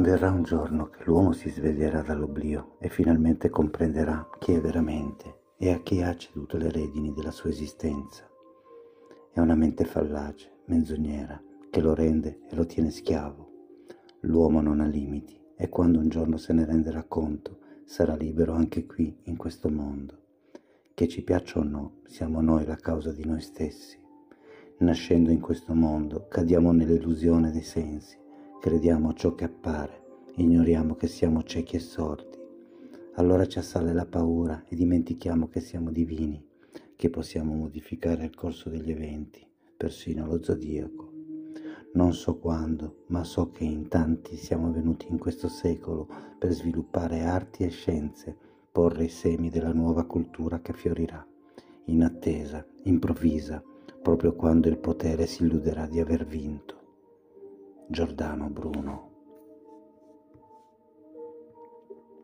Verrà un giorno che l'uomo si sveglierà dall'oblio e finalmente comprenderà chi è veramente e a chi ha ceduto le redini della sua esistenza. È una mente fallace, menzognera, che lo rende e lo tiene schiavo. L'uomo non ha limiti e quando un giorno se ne renderà conto sarà libero anche qui, in questo mondo. Che ci piaccia o no, siamo noi la causa di noi stessi. Nascendo in questo mondo cadiamo nell'illusione dei sensi, crediamo ciò che appare, ignoriamo che siamo ciechi e sordi. Allora ci assale la paura e dimentichiamo che siamo divini, che possiamo modificare il corso degli eventi, persino lo zodiaco. Non so quando, ma so che in tanti siamo venuti in questo secolo per sviluppare arti e scienze, porre i semi della nuova cultura che fiorirà, in attesa, improvvisa, proprio quando il potere si illuderà di aver vinto. Giordano Bruno